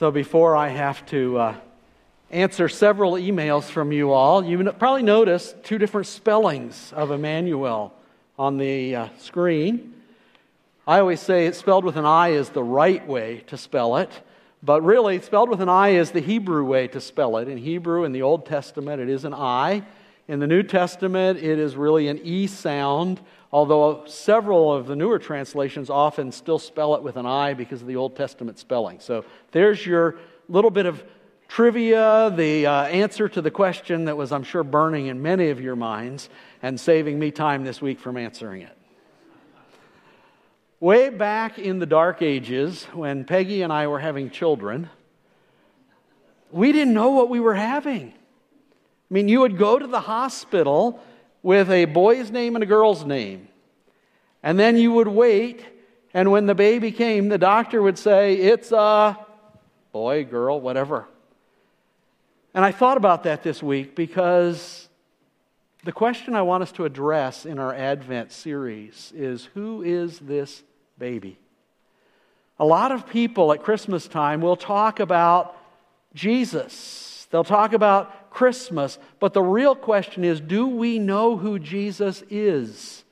So before I have to uh, answer several emails from you all, you probably noticed two different spellings of Emmanuel on the uh, screen. I always say it's spelled with an I is the right way to spell it, but really, spelled with an I is the Hebrew way to spell it. In Hebrew, in the Old Testament, it is an I. In the New Testament, it is really an E sound, although several of the newer translations often still spell it with an I because of the Old Testament spelling. So there's your little bit of trivia, the uh, answer to the question that was, I'm sure, burning in many of your minds and saving me time this week from answering it. Way back in the dark ages, when Peggy and I were having children, we didn't know what we were having. I mean, you would go to the hospital with a boy's name and a girl's name. And then you would wait, and when the baby came, the doctor would say, It's a boy, girl, whatever. And I thought about that this week because the question I want us to address in our Advent series is Who is this baby? A lot of people at Christmas time will talk about Jesus. They'll talk about Christmas. But the real question is do we know who Jesus is?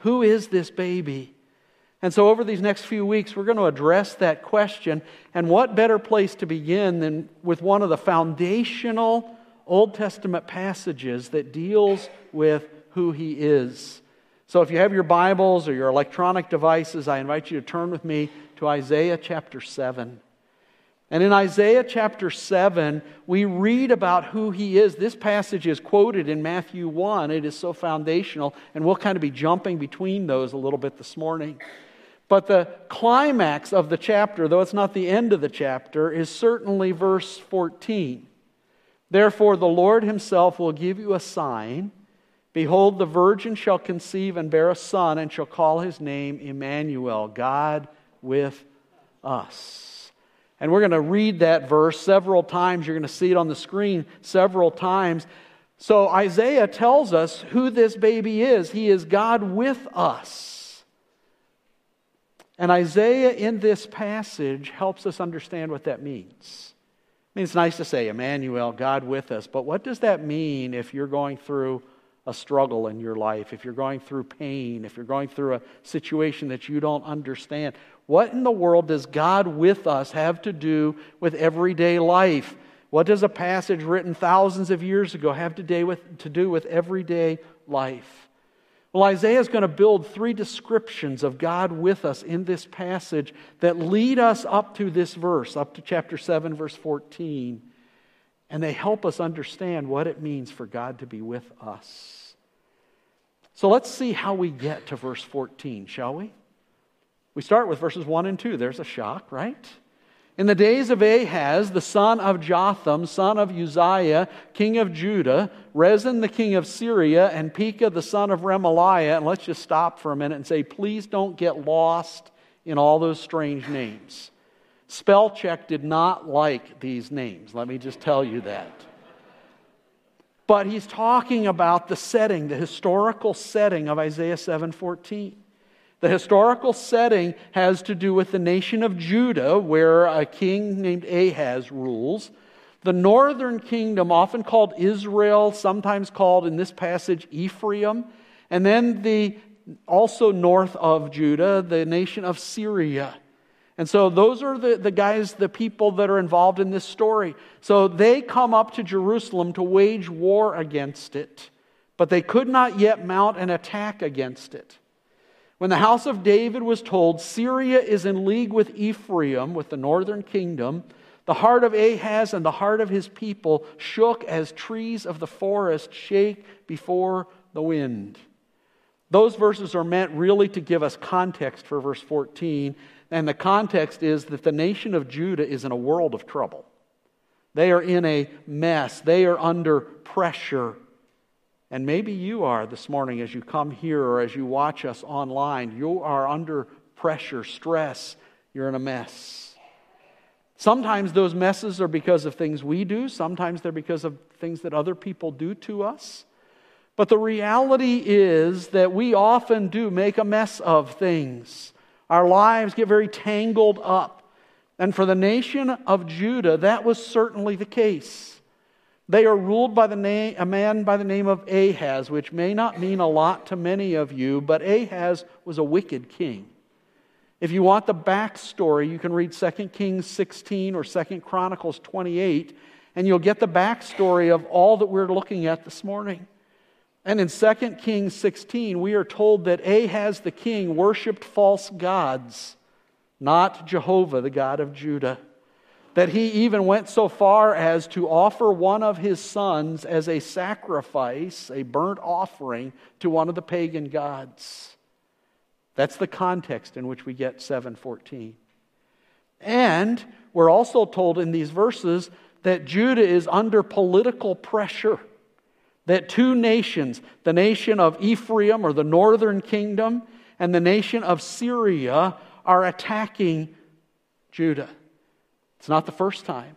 Who is this baby? And so, over these next few weeks, we're going to address that question. And what better place to begin than with one of the foundational Old Testament passages that deals with who he is? So, if you have your Bibles or your electronic devices, I invite you to turn with me to Isaiah chapter 7. And in Isaiah chapter 7, we read about who he is. This passage is quoted in Matthew 1. It is so foundational, and we'll kind of be jumping between those a little bit this morning. But the climax of the chapter, though it's not the end of the chapter, is certainly verse 14. Therefore, the Lord himself will give you a sign. Behold, the virgin shall conceive and bear a son, and shall call his name Emmanuel, God with us. And we're going to read that verse several times. You're going to see it on the screen several times. So Isaiah tells us who this baby is. He is God with us. And Isaiah in this passage helps us understand what that means. I mean, it's nice to say, Emmanuel, God with us, but what does that mean if you're going through a struggle in your life, if you're going through pain, if you're going through a situation that you don't understand? What in the world does God with us have to do with everyday life? What does a passage written thousands of years ago have to, with, to do with everyday life? Well, Isaiah is going to build three descriptions of God with us in this passage that lead us up to this verse, up to chapter 7, verse 14. And they help us understand what it means for God to be with us. So let's see how we get to verse 14, shall we? We start with verses 1 and 2. There's a shock, right? In the days of Ahaz, the son of Jotham, son of Uzziah, king of Judah, Rezin, the king of Syria, and Pekah, the son of Remaliah, and let's just stop for a minute and say, please don't get lost in all those strange names. Spell check did not like these names. Let me just tell you that. But he's talking about the setting, the historical setting of Isaiah 7:14. The historical setting has to do with the nation of Judah, where a king named Ahaz rules. The northern kingdom, often called Israel, sometimes called in this passage Ephraim, and then the also north of Judah, the nation of Syria. And so those are the, the guys, the people that are involved in this story. So they come up to Jerusalem to wage war against it, but they could not yet mount an attack against it. When the house of David was told Syria is in league with Ephraim, with the northern kingdom, the heart of Ahaz and the heart of his people shook as trees of the forest shake before the wind. Those verses are meant really to give us context for verse 14. And the context is that the nation of Judah is in a world of trouble. They are in a mess, they are under pressure. And maybe you are this morning as you come here or as you watch us online. You are under pressure, stress, you're in a mess. Sometimes those messes are because of things we do, sometimes they're because of things that other people do to us. But the reality is that we often do make a mess of things. Our lives get very tangled up. And for the nation of Judah, that was certainly the case. They are ruled by the name, a man by the name of Ahaz, which may not mean a lot to many of you, but Ahaz was a wicked king. If you want the backstory, you can read 2 Kings 16 or 2 Chronicles 28, and you'll get the backstory of all that we're looking at this morning. And in 2 Kings 16, we are told that Ahaz the king worshiped false gods, not Jehovah, the God of Judah. That he even went so far as to offer one of his sons as a sacrifice, a burnt offering, to one of the pagan gods. That's the context in which we get 714. And we're also told in these verses that Judah is under political pressure that two nations, the nation of Ephraim or the northern kingdom and the nation of Syria, are attacking Judah. It's not the first time.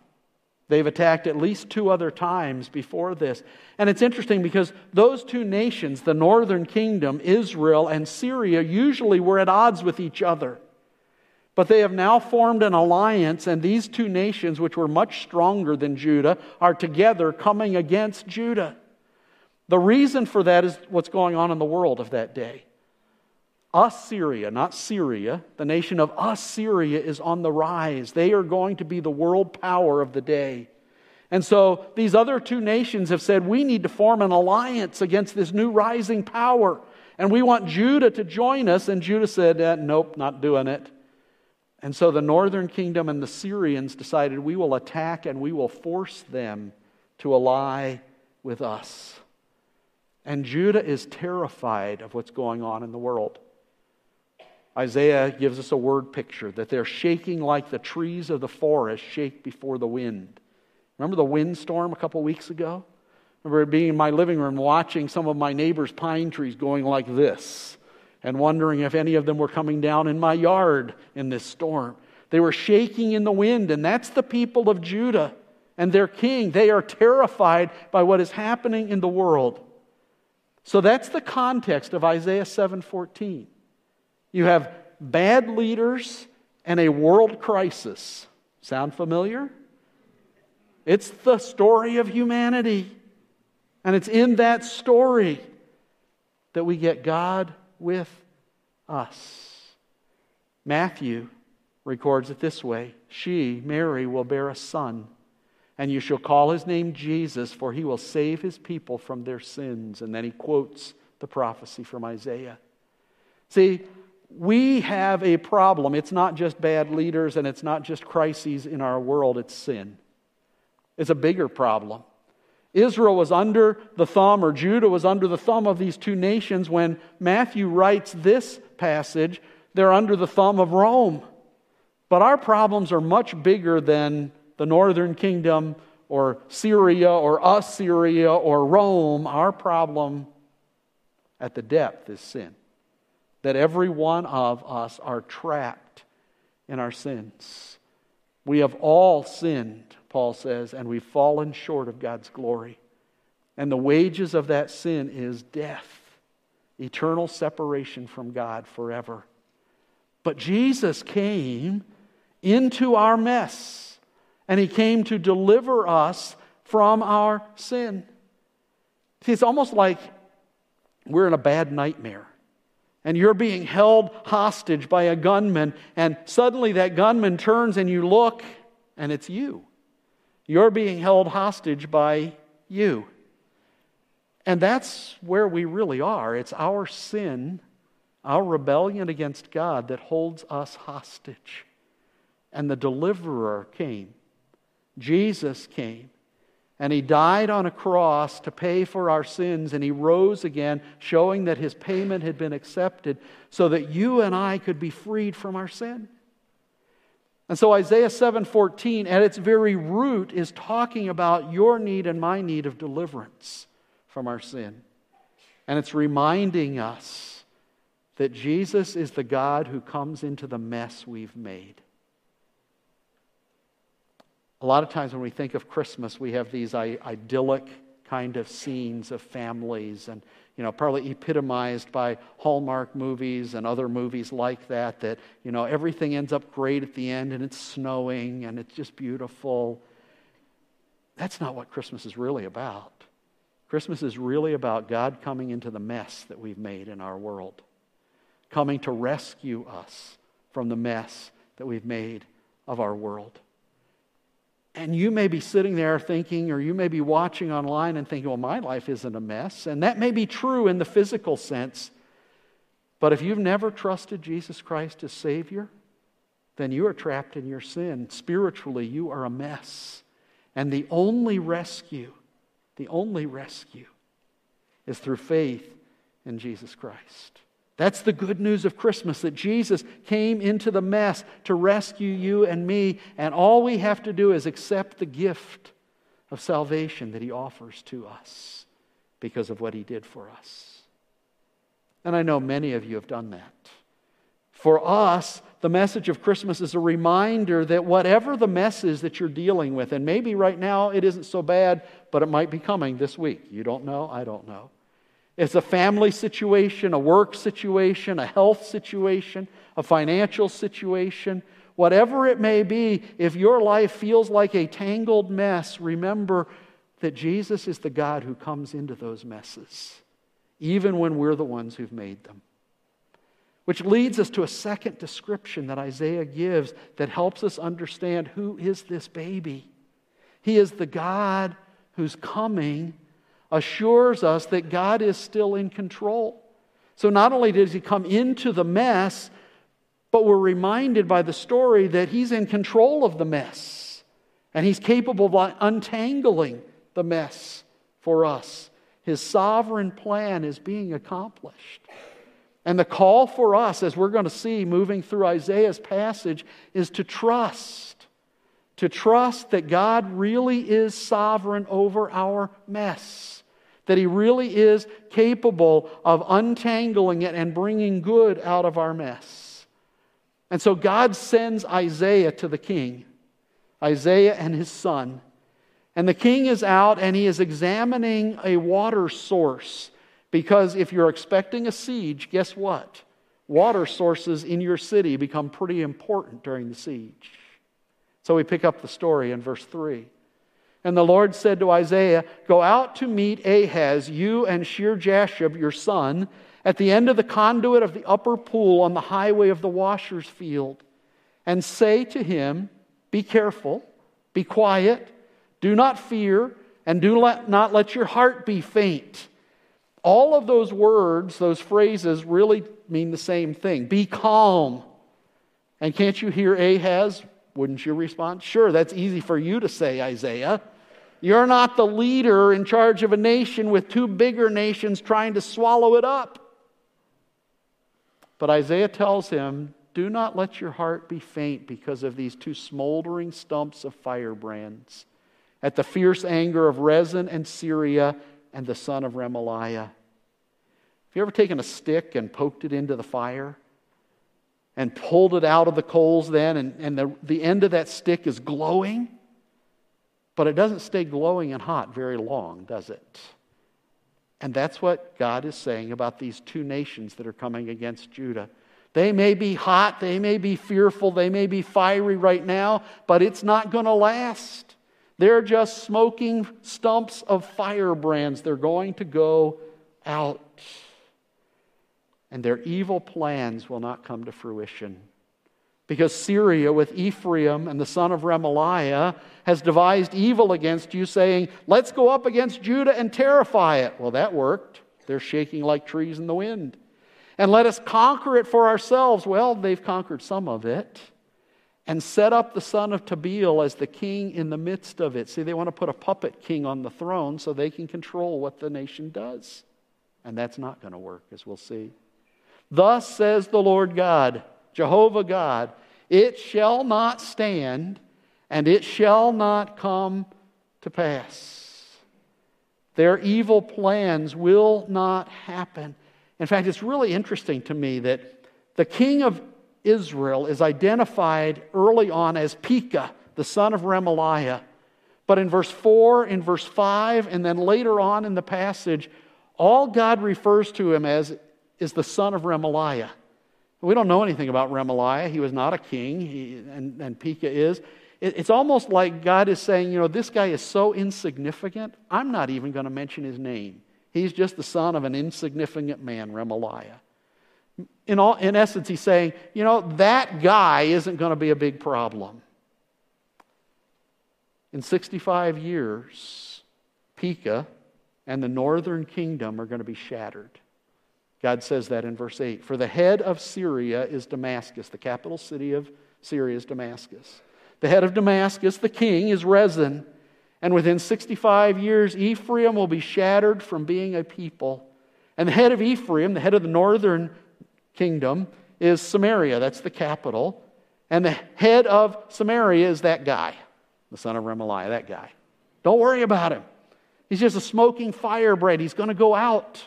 They've attacked at least two other times before this. And it's interesting because those two nations, the northern kingdom, Israel, and Syria, usually were at odds with each other. But they have now formed an alliance, and these two nations, which were much stronger than Judah, are together coming against Judah. The reason for that is what's going on in the world of that day. Assyria, not Syria, the nation of Assyria is on the rise. They are going to be the world power of the day. And so these other two nations have said, we need to form an alliance against this new rising power. And we want Judah to join us. And Judah said, eh, nope, not doing it. And so the northern kingdom and the Syrians decided, we will attack and we will force them to ally with us. And Judah is terrified of what's going on in the world. Isaiah gives us a word picture that they're shaking like the trees of the forest shake before the wind. Remember the windstorm a couple weeks ago? Remember being in my living room watching some of my neighbors' pine trees going like this and wondering if any of them were coming down in my yard in this storm. They were shaking in the wind, and that's the people of Judah and their king. They are terrified by what is happening in the world. So that's the context of Isaiah 7:14. You have bad leaders and a world crisis. Sound familiar? It's the story of humanity. And it's in that story that we get God with us. Matthew records it this way She, Mary, will bear a son and you shall call his name Jesus, for he will save his people from their sins. And then he quotes the prophecy from Isaiah. See, we have a problem. It's not just bad leaders and it's not just crises in our world, it's sin. It's a bigger problem. Israel was under the thumb, or Judah was under the thumb of these two nations. When Matthew writes this passage, they're under the thumb of Rome. But our problems are much bigger than the northern kingdom or Syria or Assyria or Rome, our problem at the depth is sin. That every one of us are trapped in our sins. We have all sinned, Paul says, and we've fallen short of God's glory. And the wages of that sin is death, eternal separation from God forever. But Jesus came into our mess and he came to deliver us from our sin. See, it's almost like we're in a bad nightmare and you're being held hostage by a gunman, and suddenly that gunman turns and you look and it's you. You're being held hostage by you. And that's where we really are. It's our sin, our rebellion against God that holds us hostage. And the deliverer came Jesus came and he died on a cross to pay for our sins and he rose again showing that his payment had been accepted so that you and I could be freed from our sin. And so Isaiah 7:14 at its very root is talking about your need and my need of deliverance from our sin. And it's reminding us that Jesus is the God who comes into the mess we've made. A lot of times when we think of Christmas, we have these idyllic kind of scenes of families and you know, probably epitomized by Hallmark movies and other movies like that, that, you know, everything ends up great at the end and it's snowing and it's just beautiful. That's not what Christmas is really about. Christmas is really about God coming into the mess that we've made in our world, coming to rescue us from the mess that we've made of our world. And you may be sitting there thinking, or you may be watching online and thinking, well, my life isn't a mess. And that may be true in the physical sense. But if you've never trusted Jesus Christ as Savior, then you are trapped in your sin. Spiritually, you are a mess. And the only rescue, the only rescue, is through faith in Jesus Christ. That's the good news of Christmas that Jesus came into the mess to rescue you and me, and all we have to do is accept the gift of salvation that He offers to us because of what He did for us. And I know many of you have done that. For us, the message of Christmas is a reminder that whatever the mess is that you're dealing with, and maybe right now it isn't so bad, but it might be coming this week. You don't know, I don't know. It's a family situation, a work situation, a health situation, a financial situation, whatever it may be, if your life feels like a tangled mess, remember that Jesus is the God who comes into those messes, even when we're the ones who've made them. Which leads us to a second description that Isaiah gives that helps us understand who is this baby. He is the God who's coming assures us that God is still in control. So not only does he come into the mess, but we're reminded by the story that he's in control of the mess and he's capable of untangling the mess for us. His sovereign plan is being accomplished. And the call for us, as we're going to see moving through Isaiah's passage, is to trust. To trust that God really is sovereign over our mess that He really is capable of untangling it and bringing good out of our mess. And so God sends Isaiah to the king, Isaiah and his son. And the king is out and he is examining a water source. Because if you're expecting a siege, guess what? Water sources in your city become pretty important during the siege. So we pick up the story in verse 3. And the Lord said to Isaiah, Go out to meet Ahaz, you and Shear-jashub, your son, at the end of the conduit of the upper pool on the highway of the washer's field, and say to him, Be careful, be quiet, do not fear, and do not let your heart be faint. All of those words, those phrases, really mean the same thing. Be calm. And can't you hear Ahaz wouldn't you respond? Sure, that's easy for you to say, Isaiah. You're not the leader in charge of a nation with two bigger nations trying to swallow it up. But Isaiah tells him, Do not let your heart be faint because of these two smoldering stumps of firebrands at the fierce anger of Rezin and Syria and the son of Remaliah. Have you ever taken a stick and poked it into the fire? And pulled it out of the coals then, and, and the, the end of that stick is glowing. But it doesn't stay glowing and hot very long, does it? And that's what God is saying about these two nations that are coming against Judah. They may be hot, they may be fearful, they may be fiery right now, but it's not going to last. They're just smoking stumps of firebrands. They're going to go out and their evil plans will not come to fruition. Because Syria, with Ephraim and the son of Remaliah, has devised evil against you, saying, Let's go up against Judah and terrify it. Well, that worked. They're shaking like trees in the wind. And let us conquer it for ourselves. Well, they've conquered some of it. And set up the son of Tabeel as the king in the midst of it. See, they want to put a puppet king on the throne so they can control what the nation does. And that's not going to work, as we'll see. Thus says the Lord God, Jehovah God, it shall not stand and it shall not come to pass. Their evil plans will not happen. In fact, it's really interesting to me that the king of Israel is identified early on as Pekah, the son of Remaliah. But in verse 4, in verse 5, and then later on in the passage, all God refers to him as is the son of Remaliah. We don't know anything about Remaliah. He was not a king, he, and, and Pekah is. It, it's almost like God is saying, you know, this guy is so insignificant, I'm not even going to mention his name. He's just the son of an insignificant man, Remaliah. In, all, in essence, he's saying, you know, that guy isn't going to be a big problem. In 65 years, Pekah and the northern kingdom are going to be shattered. God says that in verse 8. For the head of Syria is Damascus, the capital city of Syria is Damascus. The head of Damascus, the king, is Rezin. And within 65 years, Ephraim will be shattered from being a people. And the head of Ephraim, the head of the northern kingdom, is Samaria. That's the capital. And the head of Samaria is that guy, the son of Remaliah, that guy. Don't worry about him. He's just a smoking firebrand. He's going to go out.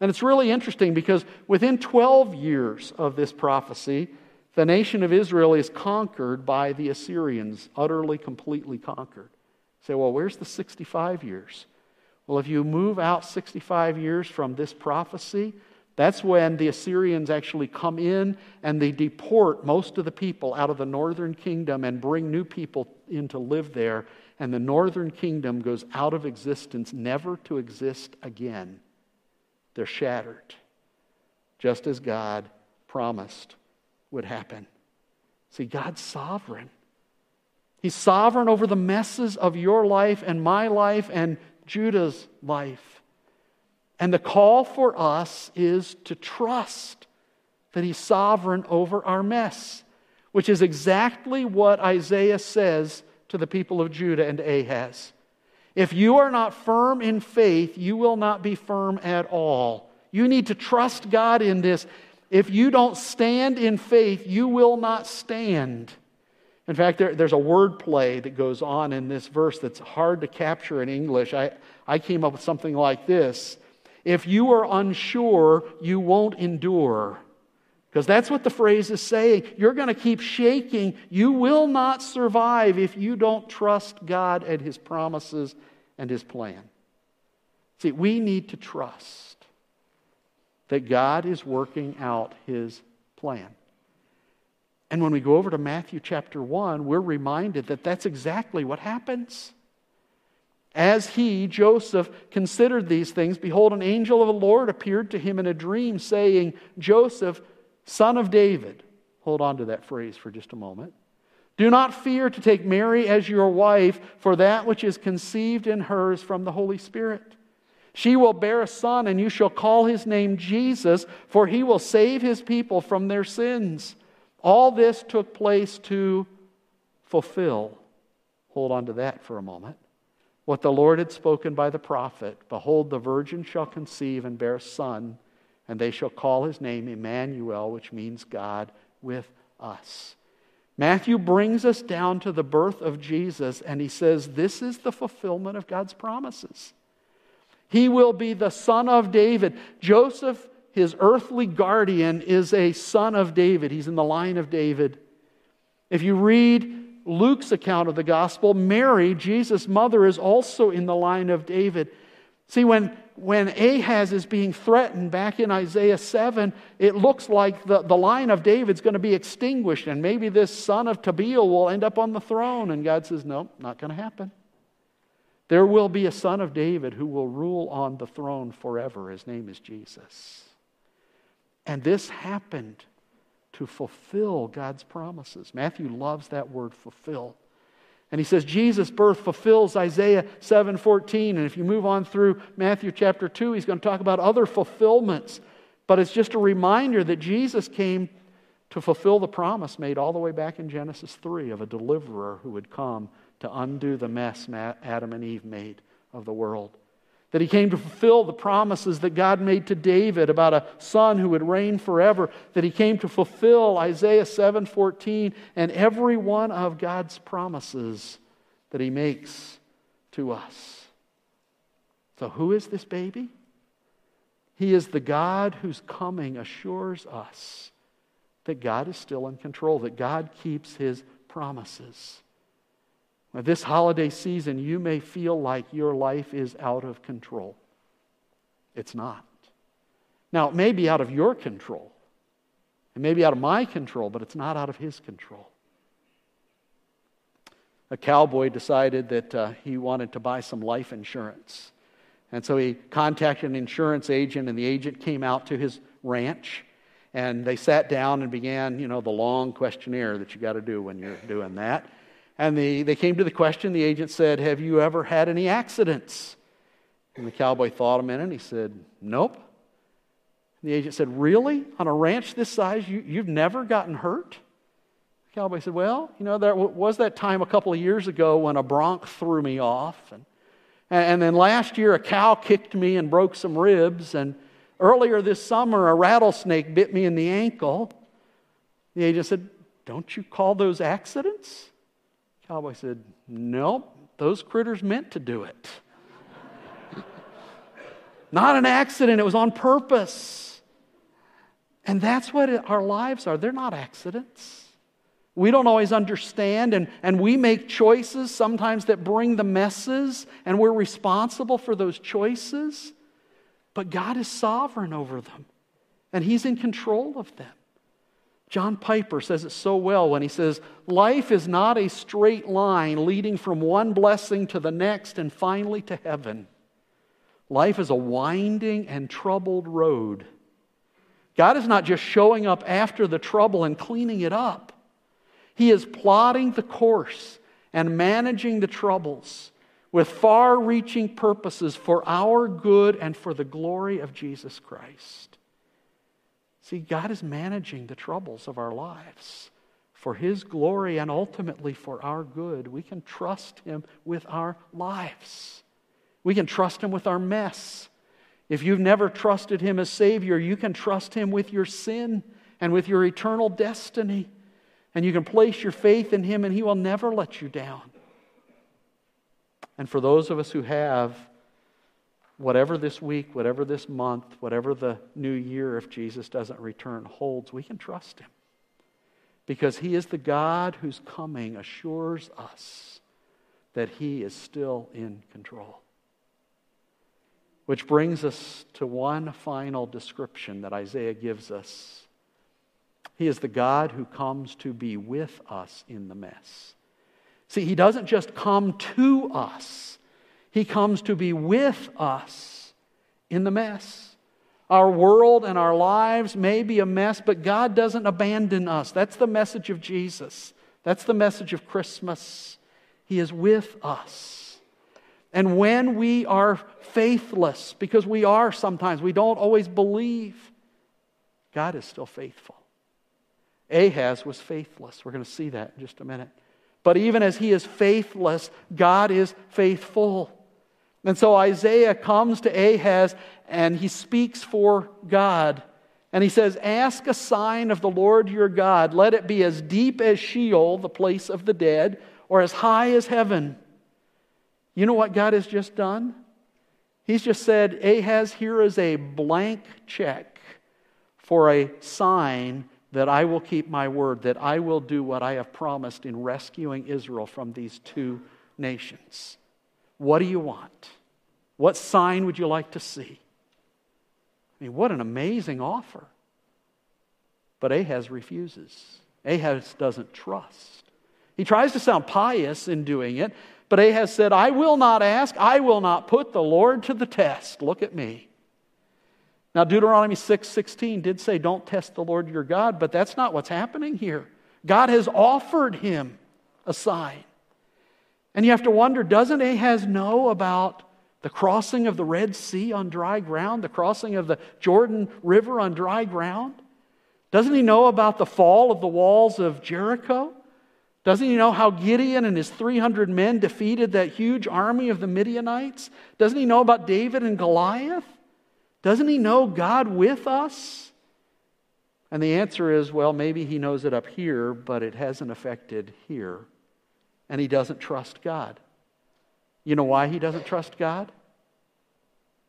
And it's really interesting because within 12 years of this prophecy, the nation of Israel is conquered by the Assyrians, utterly, completely conquered. You say, well, where's the 65 years? Well, if you move out 65 years from this prophecy, that's when the Assyrians actually come in and they deport most of the people out of the northern kingdom and bring new people in to live there. And the northern kingdom goes out of existence, never to exist again. They're shattered, just as God promised would happen. See, God's sovereign. He's sovereign over the messes of your life and my life and Judah's life. And the call for us is to trust that He's sovereign over our mess, which is exactly what Isaiah says to the people of Judah and Ahaz. If you are not firm in faith, you will not be firm at all. You need to trust God in this. If you don't stand in faith, you will not stand. In fact, there, there's a word play that goes on in this verse that's hard to capture in English. I, I came up with something like this If you are unsure, you won't endure. Because that's what the phrase is saying. You're going to keep shaking. You will not survive if you don't trust God and His promises and His plan. See, we need to trust that God is working out His plan. And when we go over to Matthew chapter 1, we're reminded that that's exactly what happens. As he, Joseph, considered these things, behold, an angel of the Lord appeared to him in a dream, saying, Joseph, son of David. Hold on to that phrase for just a moment. Do not fear to take Mary as your wife, for that which is conceived in her is from the Holy Spirit. She will bear a son, and you shall call his name Jesus, for he will save his people from their sins. All this took place to fulfill. Hold on to that for a moment. What the Lord had spoken by the prophet Behold, the virgin shall conceive and bear a son and they shall call his name Emmanuel, which means God with us. Matthew brings us down to the birth of Jesus, and he says, This is the fulfillment of God's promises. He will be the son of David. Joseph, his earthly guardian, is a son of David. He's in the line of David. If you read Luke's account of the gospel, Mary, Jesus' mother, is also in the line of David. See, when when Ahaz is being threatened back in Isaiah 7, it looks like the, the line of David's going to be extinguished, and maybe this son of Tabeel will end up on the throne. And God says, No, not going to happen. There will be a son of David who will rule on the throne forever. His name is Jesus. And this happened to fulfill God's promises. Matthew loves that word fulfill. And he says Jesus' birth fulfills Isaiah 7:14. And if you move on through Matthew chapter 2, he's going to talk about other fulfillments. But it's just a reminder that Jesus came to fulfill the promise made all the way back in Genesis 3 of a deliverer who would come to undo the mess Adam and Eve made of the world that he came to fulfill the promises that God made to David about a son who would reign forever, that he came to fulfill Isaiah 7:14 and every one of God's promises that he makes to us. So who is this baby? He is the God whose coming assures us that God is still in control, that God keeps his promises. This holiday season, you may feel like your life is out of control. It's not. Now, it may be out of your control. It may be out of my control, but it's not out of his control. A cowboy decided that uh, he wanted to buy some life insurance. And so he contacted an insurance agent, and the agent came out to his ranch. And they sat down and began, you know, the long questionnaire that you got to do when you're doing that. And the, they came to the question. The agent said, Have you ever had any accidents? And the cowboy thought a minute and he said, Nope. And the agent said, Really? On a ranch this size, you, you've never gotten hurt? The cowboy said, Well, you know, there was that time a couple of years ago when a bronc threw me off. And, and then last year, a cow kicked me and broke some ribs. And Earlier this summer, a rattlesnake bit me in the ankle. The agent said, Don't you call those accidents? Cowboy said, Nope, those critters meant to do it. Not an accident, it was on purpose. And that's what our lives are. They're not accidents. We don't always understand, and, and we make choices sometimes that bring the messes, and we're responsible for those choices. But God is sovereign over them, and He's in control of them. John Piper says it so well when he says, Life is not a straight line leading from one blessing to the next and finally to heaven. Life is a winding and troubled road. God is not just showing up after the trouble and cleaning it up, He is plotting the course and managing the troubles with far reaching purposes for our good and for the glory of Jesus Christ. See, God is managing the troubles of our lives for His glory and ultimately for our good. We can trust Him with our lives, we can trust Him with our mess. If you've never trusted Him as Savior, you can trust Him with your sin and with your eternal destiny. And you can place your faith in Him, and He will never let you down. And for those of us who have, whatever this week, whatever this month, whatever the new year, if Jesus doesn't return, holds, we can trust Him. Because He is the God whose coming assures us that He is still in control. Which brings us to one final description that Isaiah gives us. He is the God who comes to be with us in the mess. See, he doesn't just come to us, he comes to be with us in the mess. Our world and our lives may be a mess, but God doesn't abandon us. That's the message of Jesus. That's the message of Christmas. He is with us. And when we are faithless, because we are sometimes, we don't always believe, God is still faithful. Ahaz was faithless. We're going to see that in just a minute. But even as he is faithless, God is faithful. And so Isaiah comes to Ahaz and he speaks for God. And he says, Ask a sign of the Lord your God. Let it be as deep as Sheol, the place of the dead, or as high as heaven. You know what God has just done? He's just said, Ahaz, here is a blank check for a sign that I will keep my word, that I will do what I have promised in rescuing Israel from these two nations. What do you want? What sign would you like to see? I mean, what an amazing offer. But Ahaz refuses. Ahaz doesn't trust. He tries to sound pious in doing it, but Ahaz said, I will not ask, I will not put the Lord to the test. Look at me. Now, Deuteronomy 6 16 did say, Don't test the Lord your God, but that's not what's happening here. God has offered him a sign. And you have to wonder doesn't Ahaz know about the crossing of the Red Sea on dry ground, the crossing of the Jordan River on dry ground? Doesn't he know about the fall of the walls of Jericho? Doesn't he know how Gideon and his 300 men defeated that huge army of the Midianites? Doesn't he know about David and Goliath? Doesn't he know God with us? And the answer is well, maybe he knows it up here, but it hasn't affected here. And he doesn't trust God. You know why he doesn't trust God?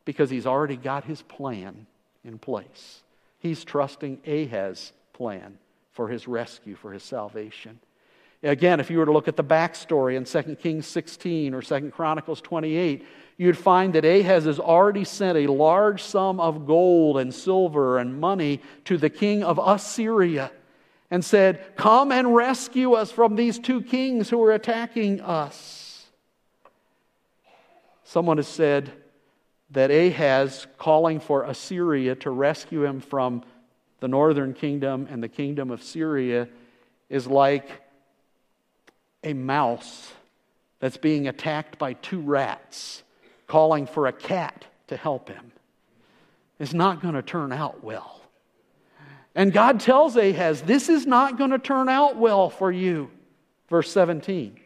Because he's already got his plan in place. He's trusting Ahaz's plan for his rescue, for his salvation. Again, if you were to look at the backstory in 2 Kings 16 or 2 Chronicles 28, you'd find that Ahaz has already sent a large sum of gold and silver and money to the king of Assyria and said, Come and rescue us from these two kings who are attacking us. Someone has said that Ahaz calling for Assyria to rescue him from the northern kingdom and the kingdom of Syria is like a mouse that's being attacked by two rats, calling for a cat to help him. It's not going to turn out well. And God tells Ahaz, This is not going to turn out well for you. Verse 17.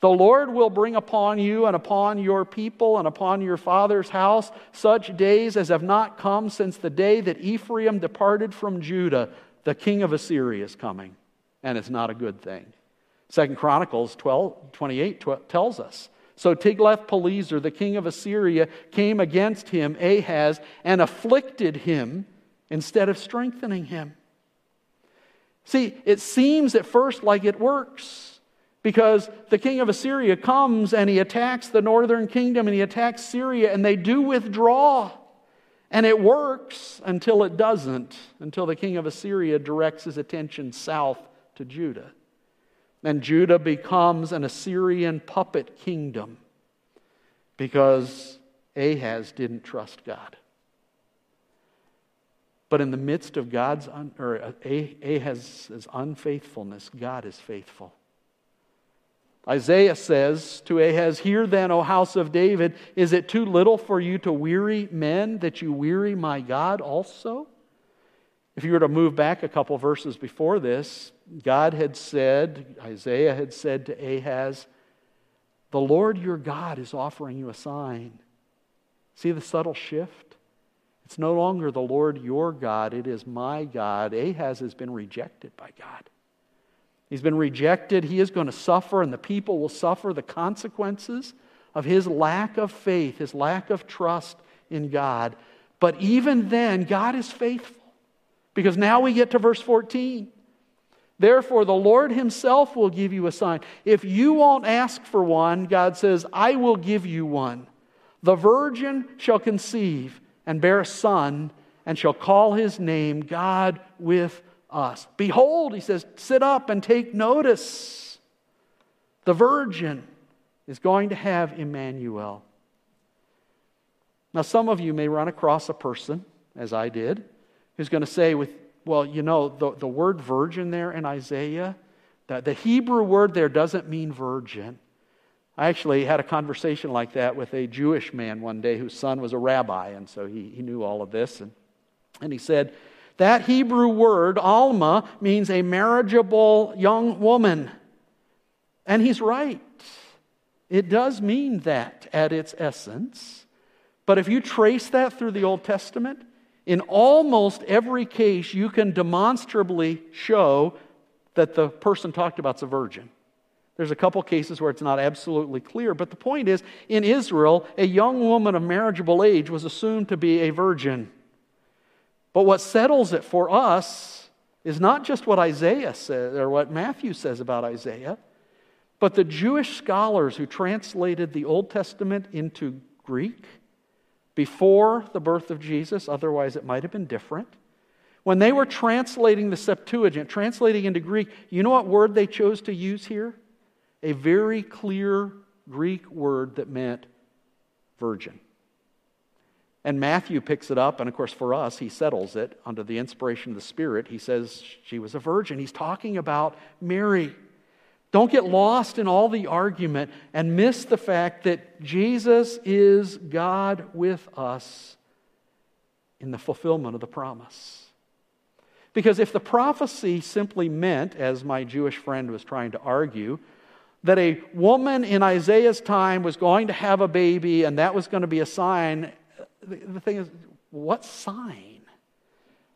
The Lord will bring upon you and upon your people and upon your father's house such days as have not come since the day that Ephraim departed from Judah. The king of Assyria is coming, and it's not a good thing. Second Chronicles 12, 28 12, tells us. So Tiglath-Pileser, the king of Assyria, came against him, Ahaz, and afflicted him instead of strengthening him. See, it seems at first like it works because the king of Assyria comes and he attacks the northern kingdom and he attacks Syria and they do withdraw. And it works until it doesn't, until the king of Assyria directs his attention south to Judah. And Judah becomes an Assyrian puppet kingdom because Ahaz didn't trust God. But in the midst of God's un, or uh, Ahaz's unfaithfulness, God is faithful. Isaiah says to Ahaz, Hear then, O house of David, is it too little for you to weary men that you weary my God also? If you were to move back a couple verses before this, God had said, Isaiah had said to Ahaz, The Lord your God is offering you a sign. See the subtle shift? It's no longer the Lord your God, it is my God. Ahaz has been rejected by God. He's been rejected. He is going to suffer, and the people will suffer the consequences of his lack of faith, his lack of trust in God. But even then, God is faithful. Because now we get to verse 14. Therefore, the Lord Himself will give you a sign. If you won't ask for one, God says, I will give you one. The virgin shall conceive and bear a son, and shall call his name God with us. Behold, he says, sit up and take notice. The virgin is going to have Emmanuel. Now, some of you may run across a person, as I did, who's going to say, with, well, you know, the, the word virgin there in Isaiah, the, the Hebrew word there doesn't mean virgin. I actually had a conversation like that with a Jewish man one day whose son was a rabbi, and so he, he knew all of this. And, and he said, That Hebrew word, Alma, means a marriageable young woman. And he's right. It does mean that at its essence. But if you trace that through the Old Testament, in almost every case, you can demonstrably show that the person talked about is a virgin. There's a couple cases where it's not absolutely clear, but the point is in Israel, a young woman of marriageable age was assumed to be a virgin. But what settles it for us is not just what Isaiah says or what Matthew says about Isaiah, but the Jewish scholars who translated the Old Testament into Greek before the birth of Jesus, otherwise it might have been different. When they were translating the Septuagint, translating into Greek, you know what word they chose to use here? A very clear Greek word that meant virgin. And Matthew picks it up, and of course, for us, he settles it under the inspiration of the Spirit. He says she was a virgin. He's talking about Mary. Don't get lost in all the argument and miss the fact that Jesus is God with us in the fulfillment of the promise. Because if the prophecy simply meant, as my Jewish friend was trying to argue, that a woman in Isaiah's time was going to have a baby and that was going to be a sign. The thing is, what sign?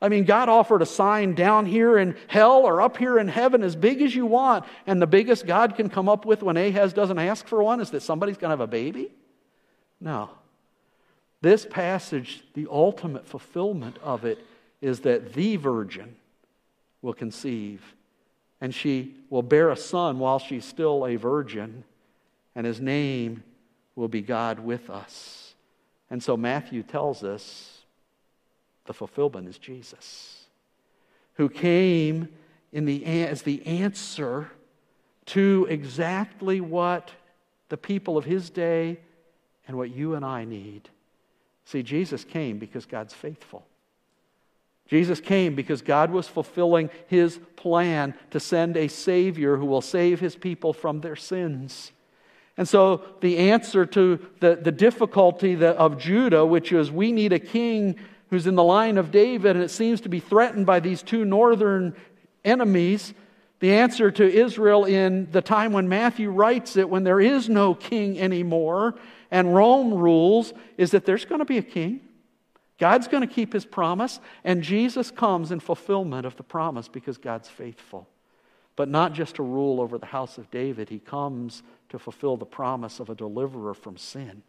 I mean, God offered a sign down here in hell or up here in heaven as big as you want, and the biggest God can come up with when Ahaz doesn't ask for one is that somebody's going to have a baby? No. This passage, the ultimate fulfillment of it, is that the virgin will conceive and she will bear a son while she's still a virgin, and his name will be God with us. And so Matthew tells us the fulfillment is Jesus, who came in the, as the answer to exactly what the people of his day and what you and I need. See, Jesus came because God's faithful. Jesus came because God was fulfilling his plan to send a Savior who will save his people from their sins. And so, the answer to the, the difficulty of Judah, which is we need a king who's in the line of David, and it seems to be threatened by these two northern enemies, the answer to Israel in the time when Matthew writes it, when there is no king anymore and Rome rules, is that there's going to be a king. God's going to keep his promise, and Jesus comes in fulfillment of the promise because God's faithful. But not just to rule over the house of David, he comes to fulfill the promise of a deliverer from sin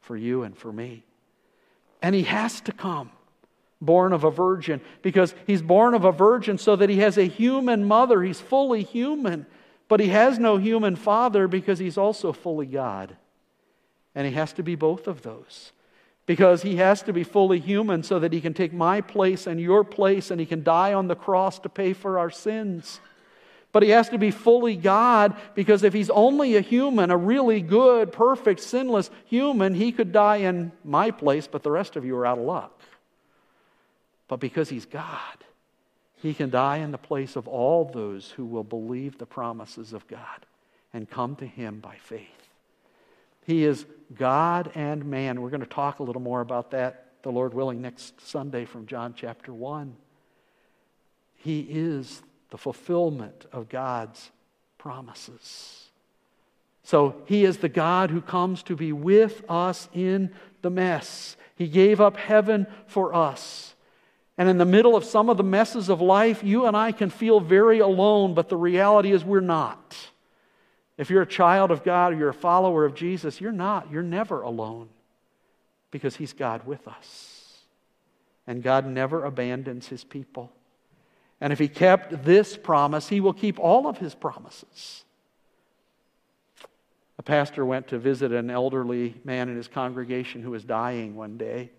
for you and for me. And he has to come born of a virgin because he's born of a virgin so that he has a human mother. He's fully human, but he has no human father because he's also fully God. And he has to be both of those because he has to be fully human so that he can take my place and your place and he can die on the cross to pay for our sins. But he has to be fully God because if he's only a human, a really good, perfect, sinless human, he could die in my place, but the rest of you are out of luck. But because he's God, he can die in the place of all those who will believe the promises of God and come to him by faith. He is God and man. We're going to talk a little more about that, the Lord willing, next Sunday from John chapter 1. He is the fulfillment of God's promises. So he is the God who comes to be with us in the mess. He gave up heaven for us. And in the middle of some of the messes of life, you and I can feel very alone, but the reality is we're not. If you're a child of God or you're a follower of Jesus, you're not. You're never alone because He's God with us. And God never abandons His people. And if He kept this promise, He will keep all of His promises. A pastor went to visit an elderly man in his congregation who was dying one day.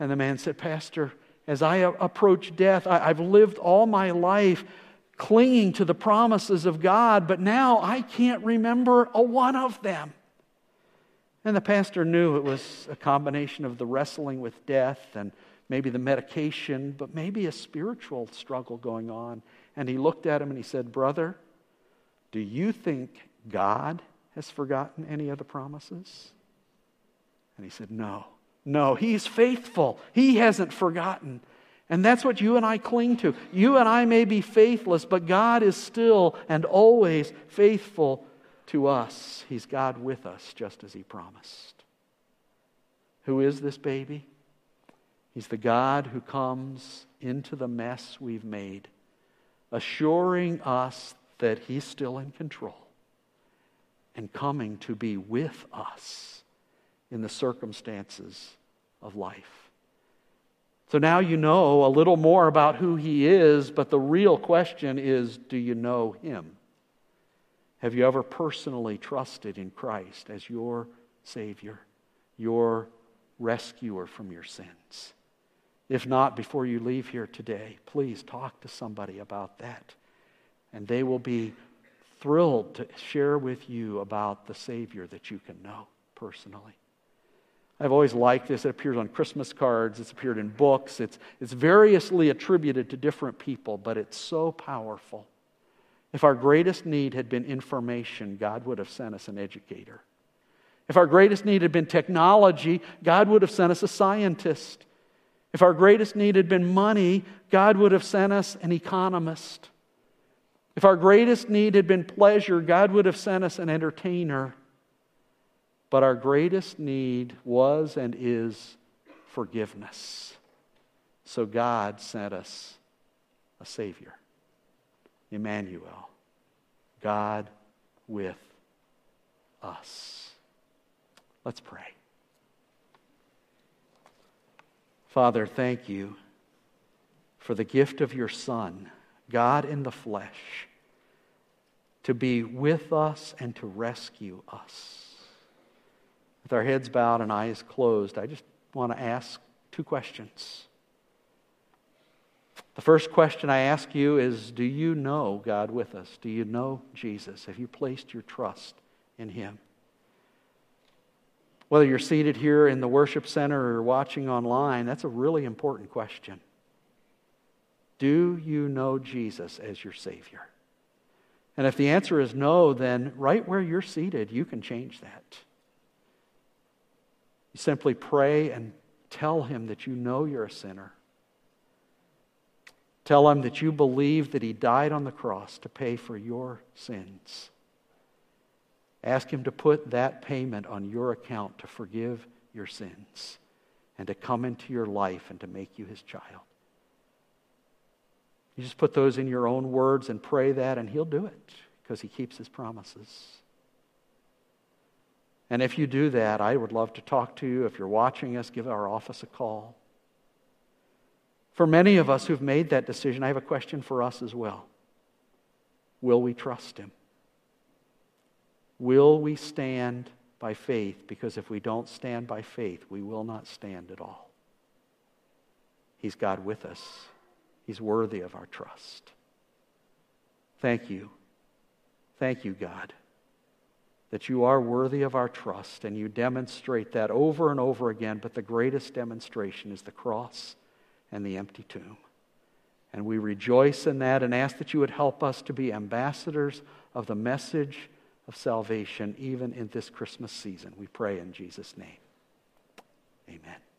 And the man said, Pastor, as I approach death, I, have lived all my life clinging to the promises of God, but now I can't remember a one of them. And the pastor knew it was a combination of the wrestling with death and maybe the medication, but maybe a spiritual struggle going on. And he looked at him and he said, Brother, do you think God has forgotten any of the promises? And he said, No. No, He's faithful. He hasn't forgotten. And that's what you and I cling to. You and I may be faithless, but God is still and always faithful to us. He's God with us, just as He promised. Who is this baby? He's the God who comes into the mess we've made, assuring us that He's still in control and coming to be with us in the circumstances of life. So now you know a little more about who he is, but the real question is do you know him? Have you ever personally trusted in Christ as your Savior, your rescuer from your sins? If not, before you leave here today, please talk to somebody about that. And they will be thrilled to share with you about the Savior that you can know personally. I've always liked this. It appears on Christmas cards, it's appeared in books, it's, it's variously attributed to different people, but it's so powerful. If our greatest need had been information, God would have sent us an educator. If our greatest need had been technology, God would have sent us a scientist. If our greatest need had been money, God would have sent us an economist. If our greatest need had been pleasure, God would have sent us an entertainer. But our greatest need was and is forgiveness. So God sent us a Savior, Emmanuel, God with us. Let's pray. Father, thank you for the gift of your Son, God in the flesh, to be with us and to rescue us. With our heads bowed and eyes closed, I just want to ask two questions. The first question I ask you is Do you know God with us? Do you know Jesus? Have you placed your trust in Him? Whether you're seated here in the worship center or watching online, that's a really important question. Do you know Jesus as your Savior? And if the answer is no, then right where you're seated, you can change that. You simply pray and tell Him that you know you're a sinner Tell him that you believe that he died on the cross to pay for your sins. Ask him to put that payment on your account to forgive your sins and to come into your life and to make you his child. You just put those in your own words and pray that, and he'll do it because he keeps his promises. And if you do that, I would love to talk to you. If you're watching us, give our office a call. For many of us who've made that decision, I have a question for us as well. Will we trust Him? Will we stand by faith? Because if we don't stand by faith, we will not stand at all. He's God with us, He's worthy of our trust. Thank you. Thank you, God, that you are worthy of our trust and you demonstrate that over and over again. But the greatest demonstration is the cross and the empty tomb. And we rejoice in that and ask that you would help us to be ambassadors of the message of salvation even in this Christmas season. We pray in Jesus' name. Amen.